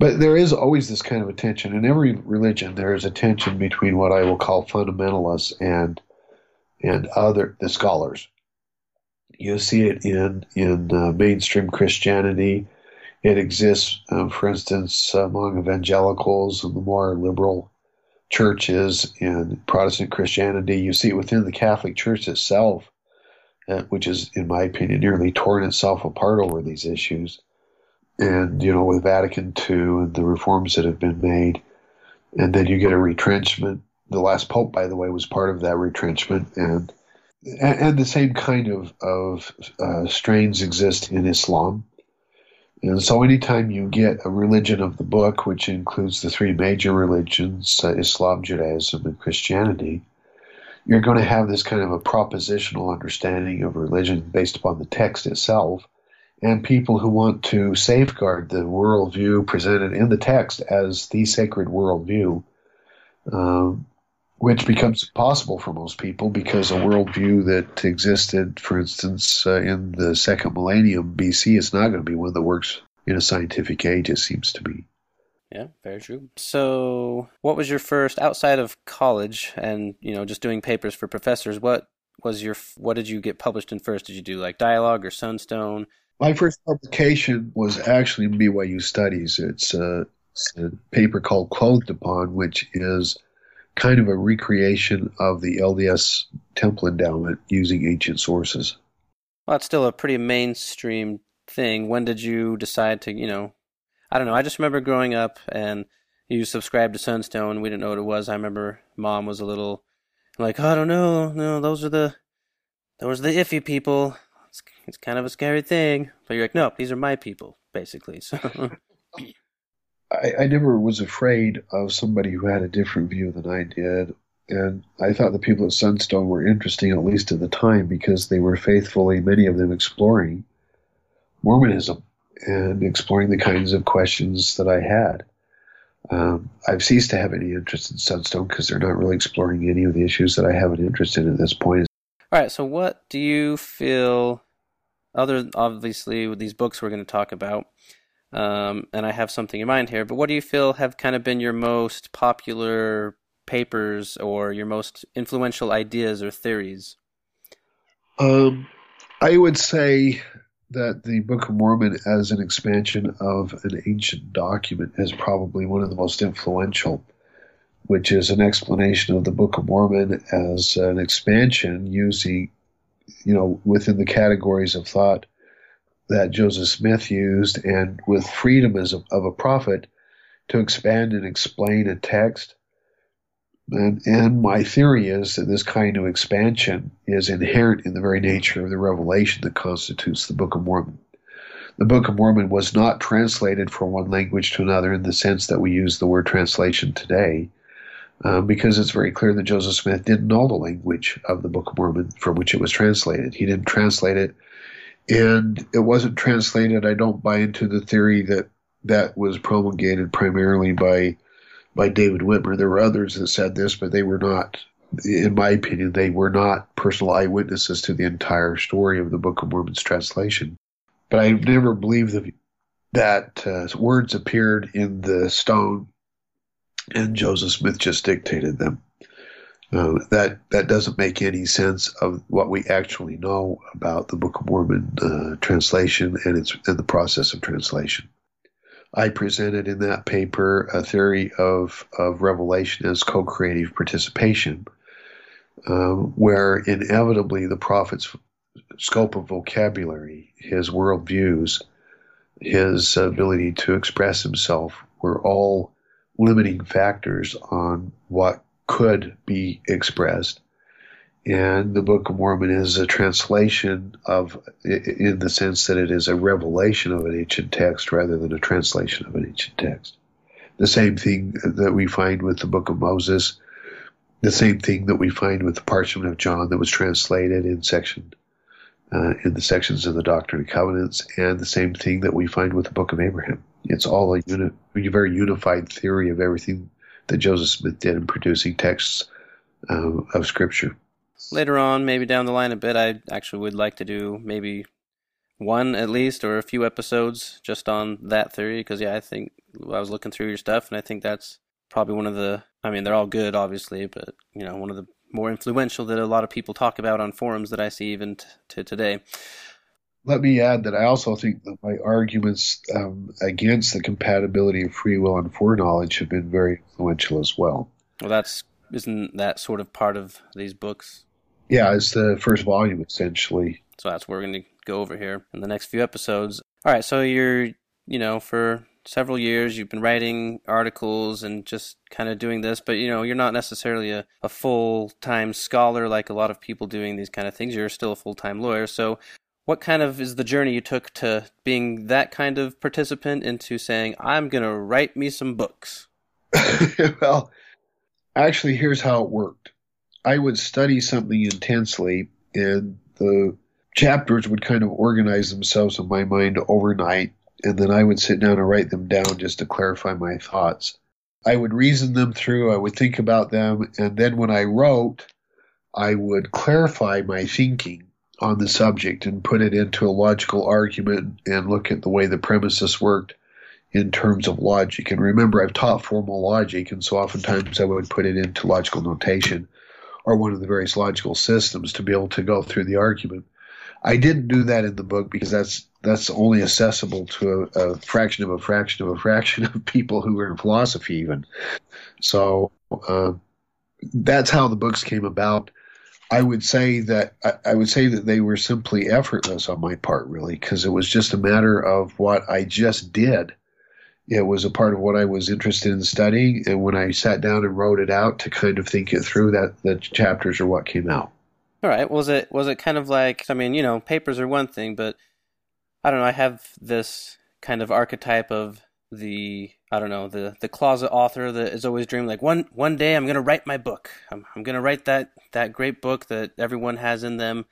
[SPEAKER 2] but there is always this kind of a tension in every religion. There is a tension between what I will call fundamentalists and and other the scholars. You see it in in uh, mainstream Christianity. It exists, um, for instance, among evangelicals and the more liberal churches in Protestant Christianity. You see it within the Catholic Church itself, uh, which is, in my opinion, nearly torn itself apart over these issues. And, you know, with Vatican II and the reforms that have been made, and then you get a retrenchment. The last pope, by the way, was part of that retrenchment. And and, the same kind of of uh, strains exist in Islam. And so, anytime you get a religion of the book, which includes the three major religions uh, Islam, Judaism, and Christianity, you're going to have this kind of a propositional understanding of religion based upon the text itself. And people who want to safeguard the worldview presented in the text as the sacred worldview, um, which becomes impossible for most people because a worldview that existed, for instance, uh, in the second millennium BC is not going to be one that works in a scientific age, it seems to be.
[SPEAKER 1] Yeah, very true. So, what was your first outside of college and you know just doing papers for professors? What was your what did you get published in first? Did you do like dialogue or Sunstone?
[SPEAKER 2] My first publication was actually BYU Studies. It's a, it's a paper called Clothed Upon, which is kind of a recreation of the LDS Temple Endowment using ancient sources.
[SPEAKER 1] Well, it's still a pretty mainstream thing. When did you decide to, you know, I don't know. I just remember growing up and you subscribed to Sunstone. We didn't know what it was. I remember mom was a little like, oh, I don't know. No, those are the those are the iffy people. It's, it's kind of a scary thing. But you're like, no, these are my people, basically. So.
[SPEAKER 2] I, I never was afraid of somebody who had a different view than I did. And I thought the people at Sunstone were interesting, at least at the time, because they were faithfully, many of them, exploring Mormonism and exploring the kinds of questions that I had. Um, I've ceased to have any interest in Sunstone because they're not really exploring any of the issues that I have an interest in at this point.
[SPEAKER 1] All right. So, what do you feel? Other obviously with these books we're going to talk about, um, and I have something in mind here. But what do you feel have kind of been your most popular papers or your most influential ideas or theories?
[SPEAKER 2] Um, I would say that the Book of Mormon, as an expansion of an ancient document, is probably one of the most influential, which is an explanation of the Book of Mormon as an expansion using, you know, within the categories of thought that Joseph Smith used and with freedom as a, of a prophet to expand and explain a text and, and, my theory is that this kind of expansion is inherent in the very nature of the revelation that constitutes the Book of Mormon. The Book of Mormon was not translated from one language to another in the sense that we use the word translation today, uh, because it's very clear that Joseph Smith didn't know the language of the Book of Mormon from which it was translated. He didn't translate it, and it wasn't translated. I don't buy into the theory that that was promulgated primarily by by David Whitmer. There were others that said this, but they were not, in my opinion, they were not personal eyewitnesses to the entire story of the Book of Mormon's translation. But I never believed that, that uh, words appeared in the stone and Joseph Smith just dictated them. Uh, that that doesn't make any sense of what we actually know about the Book of Mormon uh, translation and its and the process of translation. I presented in that paper a theory of, of revelation as co creative participation, um, where inevitably the prophet's scope of vocabulary, his worldviews, his ability to express himself were all limiting factors on what could be expressed and the Book of Mormon is a translation of, in the sense that it is a revelation of an ancient text rather than a translation of an ancient text. The same thing that we find with the Book of Moses, the same thing that we find with the Parchment of John that was translated in section uh, in the sections of the Doctrine and Covenants, and the same thing that we find with the Book of Abraham. It's all a, uni- very unified theory of everything that Joseph Smith did in producing texts uh, of Scripture
[SPEAKER 1] later on, maybe down the line a bit, I actually would like to do maybe one at least or a few episodes just on that theory because yeah, I think I was looking through your stuff and I think that's probably one of the I mean, they're all good obviously, but you know, one of the more influential that a lot of people talk about on forums that I see even t- to today.
[SPEAKER 2] Let me add that I also think that my arguments um, against the compatibility of free will and foreknowledge have been very influential as well.
[SPEAKER 1] Well, that's isn't that sort of part of these books?
[SPEAKER 2] Yeah, it's the first volume essentially.
[SPEAKER 1] So that's what we're going to go over here in the next few episodes. All right, so you're, you know, for several years. You've been writing articles and just kind of doing this, but you know, you're not necessarily a, a full time scholar like a lot of people doing these kind of things. You're still a full time lawyer. So, what kind of is the journey you took to being that kind of participant into saying, I'm going to write me some books?
[SPEAKER 2] well, actually, here's how it worked I would study something intensely, and the chapters would kind of organize themselves in my mind overnight, and then I would sit down and write them down just to clarify my thoughts. I would reason them through, I would think about them, and then when I wrote, I would clarify my thinking on the subject and put it into a logical argument and look at the way the premises worked in terms of logic. And remember, I've taught formal logic, and so oftentimes I would put it into logical notation or one of the various logical systems to be able to go through the argument. I didn't do that in the book because that's that's only accessible to a, a fraction of a fraction of a fraction of people who are in philosophy, even. So uh, that's how the books came about. I would say that I, I would say that they were simply effortless on my part, really, because it was just a matter of what I just did. It was a part of what I was interested in studying, and when I sat down and wrote it out to kind of think it through, that the chapters are what came out.
[SPEAKER 1] All right. Was it was it kind of like I mean, you know, papers are one thing, but I don't know. I have this kind of archetype of the I don't know the the closet author that is always dreaming like one one day I'm gonna write my book. I'm I'm gonna write that that great book that everyone has in them.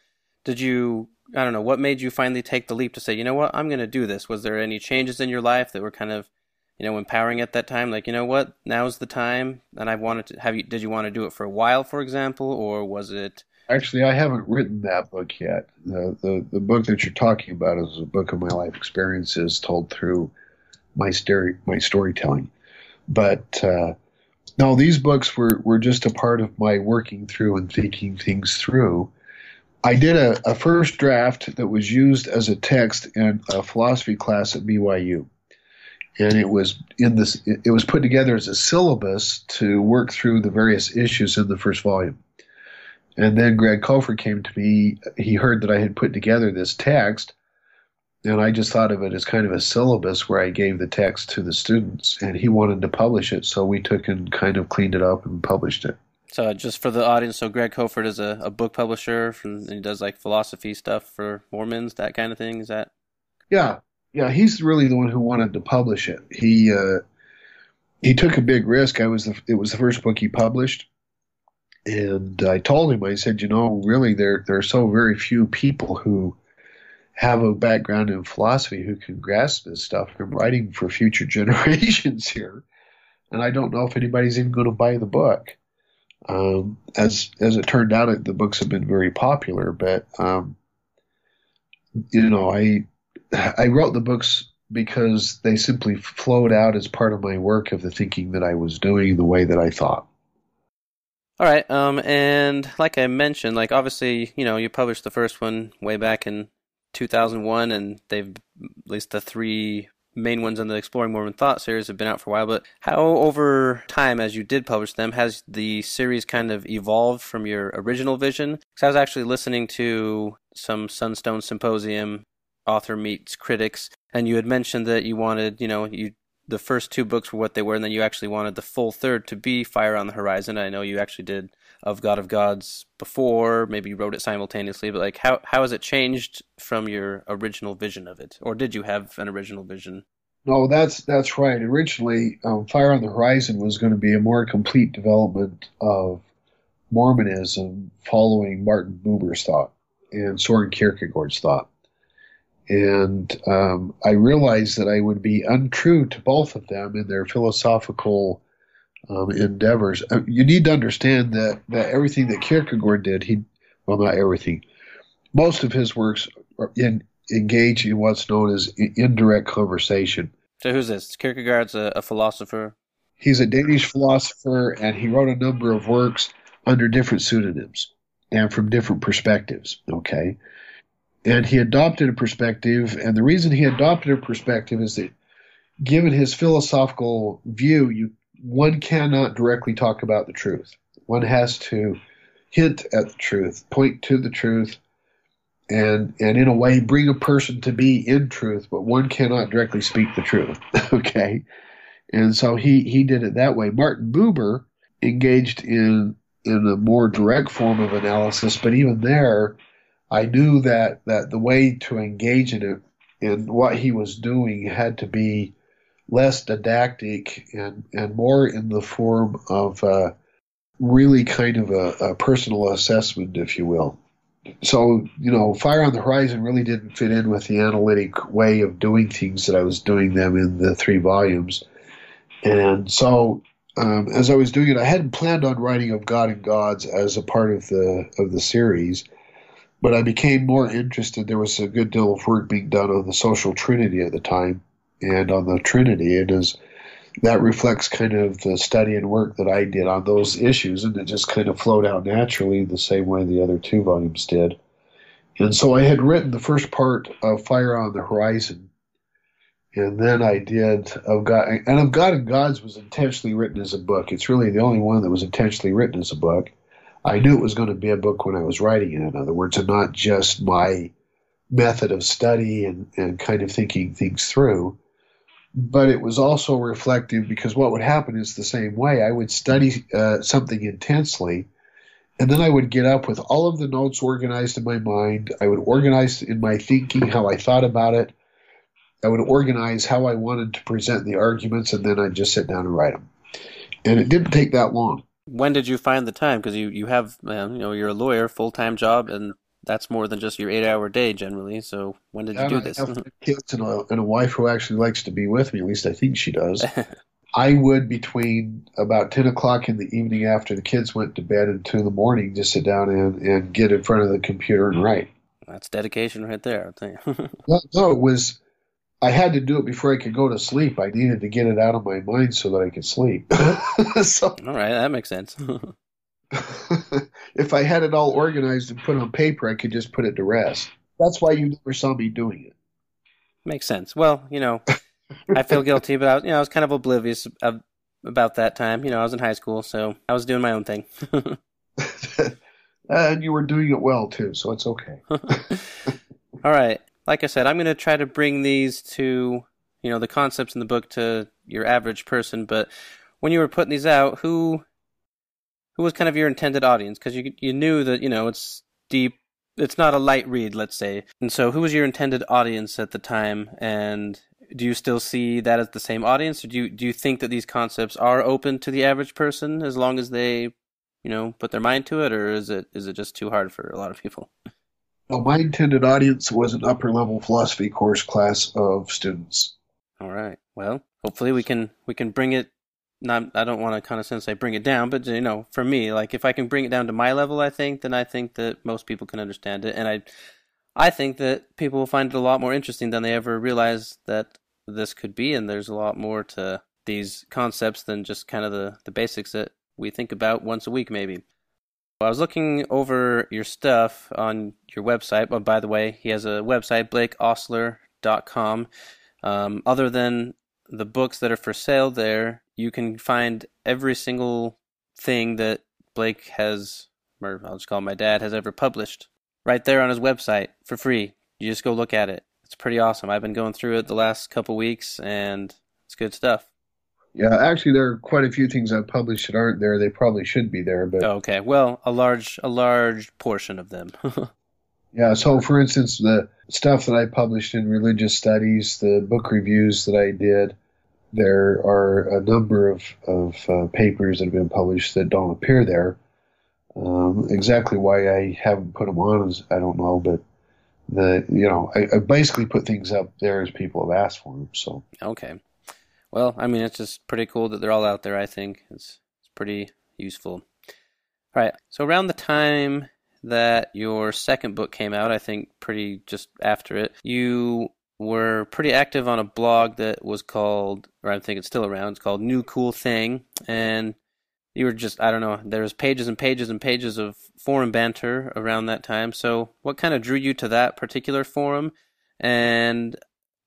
[SPEAKER 1] Did you I don't know what made you finally take the leap to say you know what I'm gonna do this? Was there any changes in your life that were kind of you know empowering at that time? Like you know what now's the time, and I wanted to have you. Did you want to do it for a while, for example, or was it?
[SPEAKER 2] Actually, I haven't written that book yet. The, the the book that you're talking about is a book of my life experiences told through my story my storytelling. But uh, no, these books were were just a part of my working through and thinking things through. I did a, a first draft that was used as a text in a philosophy class at BYU, and it was in this. It was put together as a syllabus to work through the various issues in the first volume. And then Greg Kofford came to me. He heard that I had put together this text, and I just thought of it as kind of a syllabus where I gave the text to the students, and he wanted to publish it, so we took and kind of cleaned it up and published it.
[SPEAKER 1] So, just for the audience, so Greg Kofford is a, a book publisher, from, he does like philosophy stuff for Mormons, that kind of thing. Is that?
[SPEAKER 2] Yeah, yeah. He's really the one who wanted to publish it. He uh, he took a big risk. I was the, it was the first book he published, and I told him, I said, you know, really, there there are so very few people who have a background in philosophy who can grasp this stuff. I'm writing for future generations here, and I don't know if anybody's even going to buy the book. Um, as as it turned out, it, the books have been very popular, but um, you know, I I wrote the books because they simply flowed out as part of my work of the thinking that I was doing, the way that I thought.
[SPEAKER 1] All right, um, and like I mentioned, like obviously, you know, you published the first one way back in 2001, and they've at least the three main ones in the Exploring Mormon Thought series have been out for a while. But how, over time, as you did publish them, has the series kind of evolved from your original vision? Because I was actually listening to some Sunstone Symposium author meets critics, and you had mentioned that you wanted, you know, you the first two books were what they were, and then you actually wanted the full third to be Fire on the Horizon. I know you actually did of God of Gods before, maybe you wrote it simultaneously, but like how how has it changed from your original vision of it, or did you have an original vision?
[SPEAKER 2] No, that's that's right. Originally, um, Fire on the Horizon was going to be a more complete development of Mormonism following Martin Buber's thought and Soren Kierkegaard's thought. And um, I realized that I would be untrue to both of them in their philosophical um, endeavors. Uh, you need to understand that, that everything that Kierkegaard did, he well, not everything, most of his works are in, engage in what's known as indirect conversation.
[SPEAKER 1] So who's this? Kierkegaard's a, a philosopher.
[SPEAKER 2] He's a Danish philosopher, and he wrote a number of works under different pseudonyms and from different perspectives. Okay, and he adopted a perspective, and the reason he adopted a perspective is that, given his philosophical view, you one cannot directly talk about the truth. One has to hint at the truth, point to the truth, and and in a way bring a person to be in truth, but one cannot directly speak the truth. okay, and so he he did it that way. Martin Buber engaged in in a more direct form of analysis, but even there, I knew that that the way to engage in it in what he was doing had to be less didactic and and more in the form of uh, really kind of a, a personal assessment, if you will. So you know fire on the horizon really didn't fit in with the analytic way of doing things that i was doing them in the three volumes. And so um, as i was doing it i hadn't planned on writing of god and gods as a part of the of the series but i became more interested. There was a good deal of work being done on the social trinity at the time and on the trinity and as that reflects kind of the study and work that I did on those issues, and it just kind of flowed out naturally the same way the other two volumes did. And so I had written the first part of Fire on the Horizon, and then I did of God and of God and Gods was intentionally written as a book. It's really the only one that was intentionally written as a book. I knew it was going to be a book when I was writing it, in other words, and not just my method of study and, and kind of thinking things through but it was also reflective because what would happen is the same way. I would study uh, something intensely, and then I would get up with all of the notes organized in my mind. I would organize in my thinking how I thought about it. I would organize how I wanted to present the arguments, and then I'd just sit down and write them. And it didn't take that long.
[SPEAKER 1] When did you find the time? Because you you have uh, you know you're a lawyer, full time job, and that's more than just your eight hour day generally. So when did you do this?
[SPEAKER 2] Have kids and a, and a wife who actually likes to be with me. At least I think she does. I would between about ten o'clock in the evening after the kids went to bed and two in the morning just sit down and, and get in front of the computer and write.
[SPEAKER 1] That's dedication right there, tell
[SPEAKER 2] you. no, no, it was I had to do it before I could go to sleep. I needed to get it out of my mind so that I could sleep.
[SPEAKER 1] so, all right, that makes sense.
[SPEAKER 2] if I had it all organized and put on paper, I could just put it to rest. That's why you never saw me doing it.
[SPEAKER 1] Makes sense. Well, you know, I feel guilty, but I was, you know, I was kind of oblivious of, about that time. You know, I was in high school, so I was doing my own thing.
[SPEAKER 2] and you were doing it well too, so it's okay.
[SPEAKER 1] all right. Like I said, I'm going to try to bring these to, you know, the concepts in the book to your average person. But when you were putting these out, who who was kind of your intended audience? Because you you knew that you know it's deep, it's not a light read, let's say. And so, who was your intended audience at the time? And do you still see that as the same audience, or do you do you think that these concepts are open to the average person as long as they, you know, put their mind to it, or is it is it just too hard for a lot of people?
[SPEAKER 2] Well, my intended audience was an upper level philosophy course class of students.
[SPEAKER 1] All right. Well, hopefully we can we can bring it not I don't want to kind of sense I bring it down, but you know, for me, like if I can bring it down to my level, I think then I think that most people can understand it, and I I think that people will find it a lot more interesting than they ever realize that this could be, and there's a lot more to these concepts than just kind of the the basics that we think about once a week, maybe. I was looking over your stuff on your website. But by the way, he has a website, blakeostler.com. Um, other than the books that are for sale there, you can find every single thing that Blake has, or I'll just call my dad, has ever published right there on his website for free. You just go look at it. It's pretty awesome. I've been going through it the last couple weeks, and it's good stuff.
[SPEAKER 2] Yeah, actually, there are quite a few things I've published that aren't there. They probably should be there, but
[SPEAKER 1] okay. Well, a large, a large portion of them.
[SPEAKER 2] yeah. So, for instance, the stuff that I published in religious studies, the book reviews that I did, there are a number of, of uh, papers that have been published that don't appear there. Um, exactly why I haven't put them on is I don't know, but the you know I, I, basically put things up there as people have asked for them. So
[SPEAKER 1] okay, well, I mean it's just pretty cool that they're all out there. I think it's it's pretty useful. All right, so around the time that your second book came out, I think pretty just after it, you were pretty active on a blog that was called, or I think it's still around, it's called New Cool Thang. And you were just, I don't know, there was pages and pages and pages of forum banter around that time. So what kind of drew you to that particular forum? And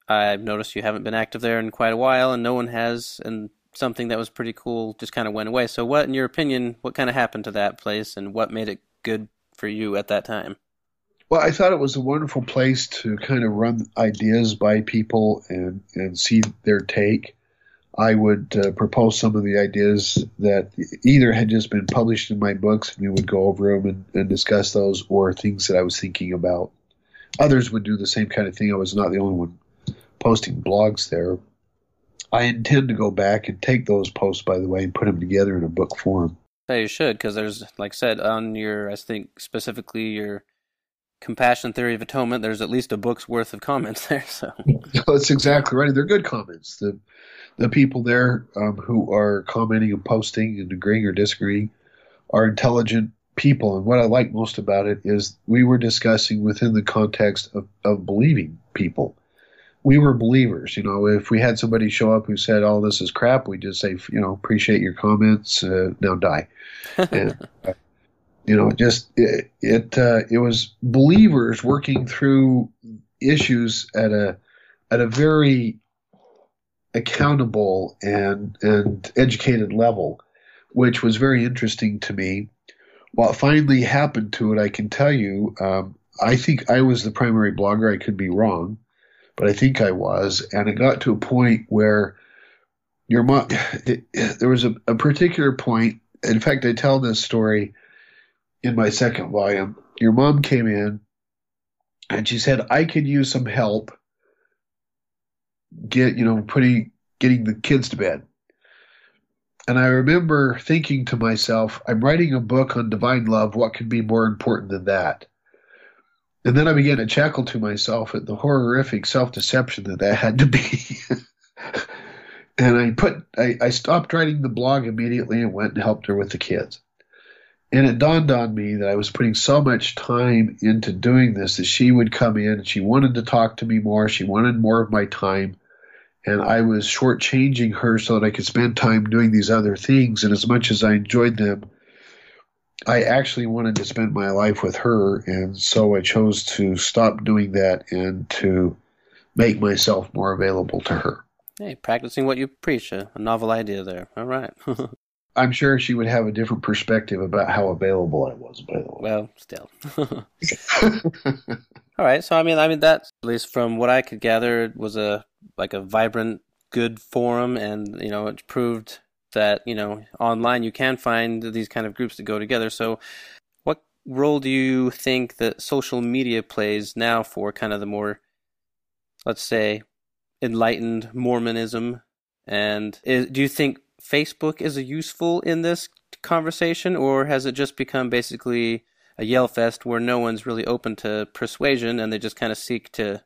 [SPEAKER 1] I've noticed you haven't been active there in quite a while, and no one has, and something that was pretty cool just kind of went away. So, what, in your opinion, what kind of happened to that place, and what made it good for you at that time?
[SPEAKER 2] Well, I thought it was a wonderful place to kind of run ideas by people and, and see their take. I would uh, propose some of the ideas that either had just been published in my books, and we would go over them and, and discuss those, or things that I was thinking about. Others would do the same kind of thing. I was not the only one posting blogs there. I intend to go back and take those posts, by the way, and put them together in a book form.
[SPEAKER 1] Yeah, you should, because there's, like I said, on your, I think specifically your compassion theory of atonement, there's at least a book's worth of comments there. So
[SPEAKER 2] that's exactly right. They're good comments. The the people there um, who are commenting and posting and agreeing or disagreeing are intelligent people. And what I like most about it is we were discussing within the context of, of believing people. We were believers. You know, if we had somebody show up who said, "Oh, this is crap," we just say, you know, appreciate your comments. Uh, now die. and, uh, you know, just it it, uh, it was believers working through issues at a at a very accountable and and educated level, which was very interesting to me. What finally happened to it, I can tell you, um, I think I was the primary blogger. I could be wrong, but I think I was, and it got to a point where your mom. It, there was a, a particular point. In fact, I tell this story in my second volume, your mom came in and she said, I could use some help get, you know, putting, getting the kids to bed. And I remember thinking to myself, I'm writing a book on divine love. What could be more important than that? And then I began to chuckle to myself at the horrific self deception that that had to be. and I put, I, I stopped writing the blog immediately and went and helped her with the kids. And it dawned on me that I was putting so much time into doing this that she would come in and she wanted to talk to me more. She wanted more of my time. And I was shortchanging her so that I could spend time doing these other things. And as much as I enjoyed them, I actually wanted to spend my life with her. And so I chose to stop doing that and to make myself more available to her.
[SPEAKER 1] Hey, practicing what you preach, a, novel idea there. All right.
[SPEAKER 2] I'm sure she would have a different perspective about how available I was. By the way,
[SPEAKER 1] well, still. All right, so I mean, I mean that at least from what I could gather was a like a vibrant, good forum, and you know it proved that you know online you can find these kind of groups that go together. So, what role do you think that social media plays now for kind of the more, let's say, enlightened Mormonism? And is, do you think Facebook is useful in this conversation, or has it just become basically a yell fest where no one's really open to persuasion and they just kind of seek to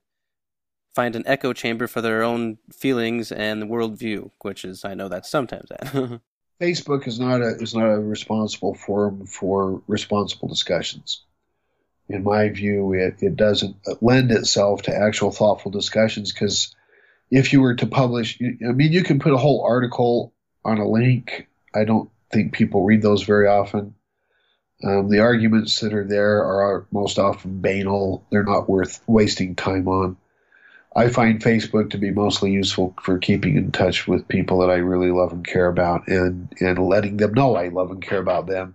[SPEAKER 1] find an echo chamber for their own feelings and worldview, which is I know that's sometimes that.
[SPEAKER 2] Facebook is not a is not a responsible forum for responsible discussions. In my view, it, it doesn't lend itself to actual thoughtful discussions because if you were to publish, I mean, you can put a whole article on a link. I don't think people read those very often. Um, the arguments that are there are most often banal. They're not worth wasting time on. I find Facebook to be mostly useful for keeping in touch with people that I really love and care about and, and letting them know I love and care about them.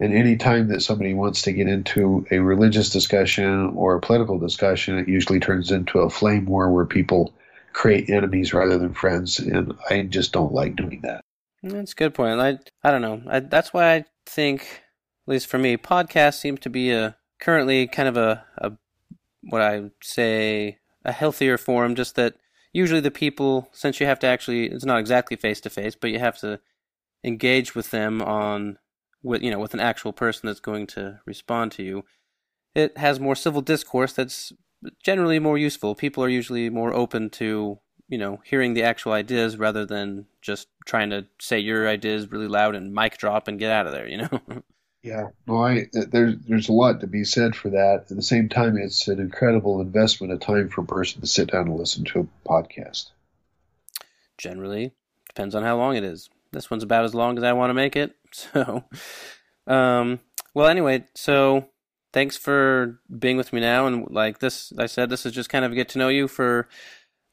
[SPEAKER 2] And any time that somebody wants to get into a religious discussion or a political discussion, it usually turns into a flame war where people create enemies rather than friends, and I just don't like doing that.
[SPEAKER 1] That's a good point. I I don't know. I, that's why I think, at least for me, podcasts seem to be a currently kind of a, a what I say a healthier form. Just that usually the people, since you have to actually, it's not exactly face to face, but you have to engage with them on with you know with an actual person that's going to respond to you. It has more civil discourse that's generally more useful. People are usually more open to you know hearing the actual ideas rather than just trying to say your ideas really loud and mic drop and get out of there. You know.
[SPEAKER 2] yeah, well, I there's there's a lot to be said for that. At the same time, it's an incredible investment of time for a person to sit down and listen to a podcast.
[SPEAKER 1] Generally, depends on how long it is. This one's about as long as I want to make it. So, um, well, anyway, so thanks for being with me now. And like this, I said, this is just kind of a get to know you for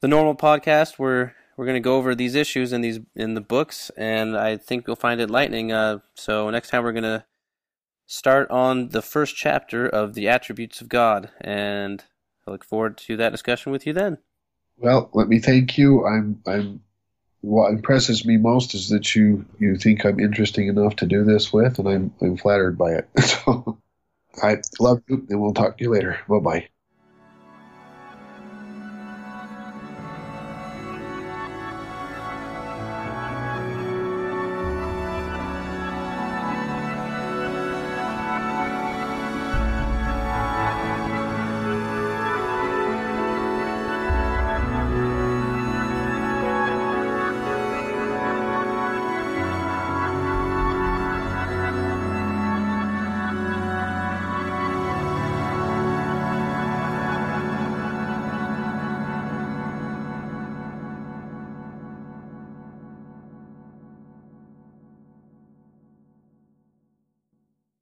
[SPEAKER 1] the normal podcast. We're we're going to go over these issues in these in the books, and I think you'll find it lightning. Uh, so next time we're going to start on the first chapter of the attributes of God, and I look forward to that discussion with you then.
[SPEAKER 2] Well, let me thank you. I'm I'm what impresses me most is that you you think I'm interesting enough to do this with, and I'm I'm flattered by it. So I love you, and we'll talk to you later. Bye bye.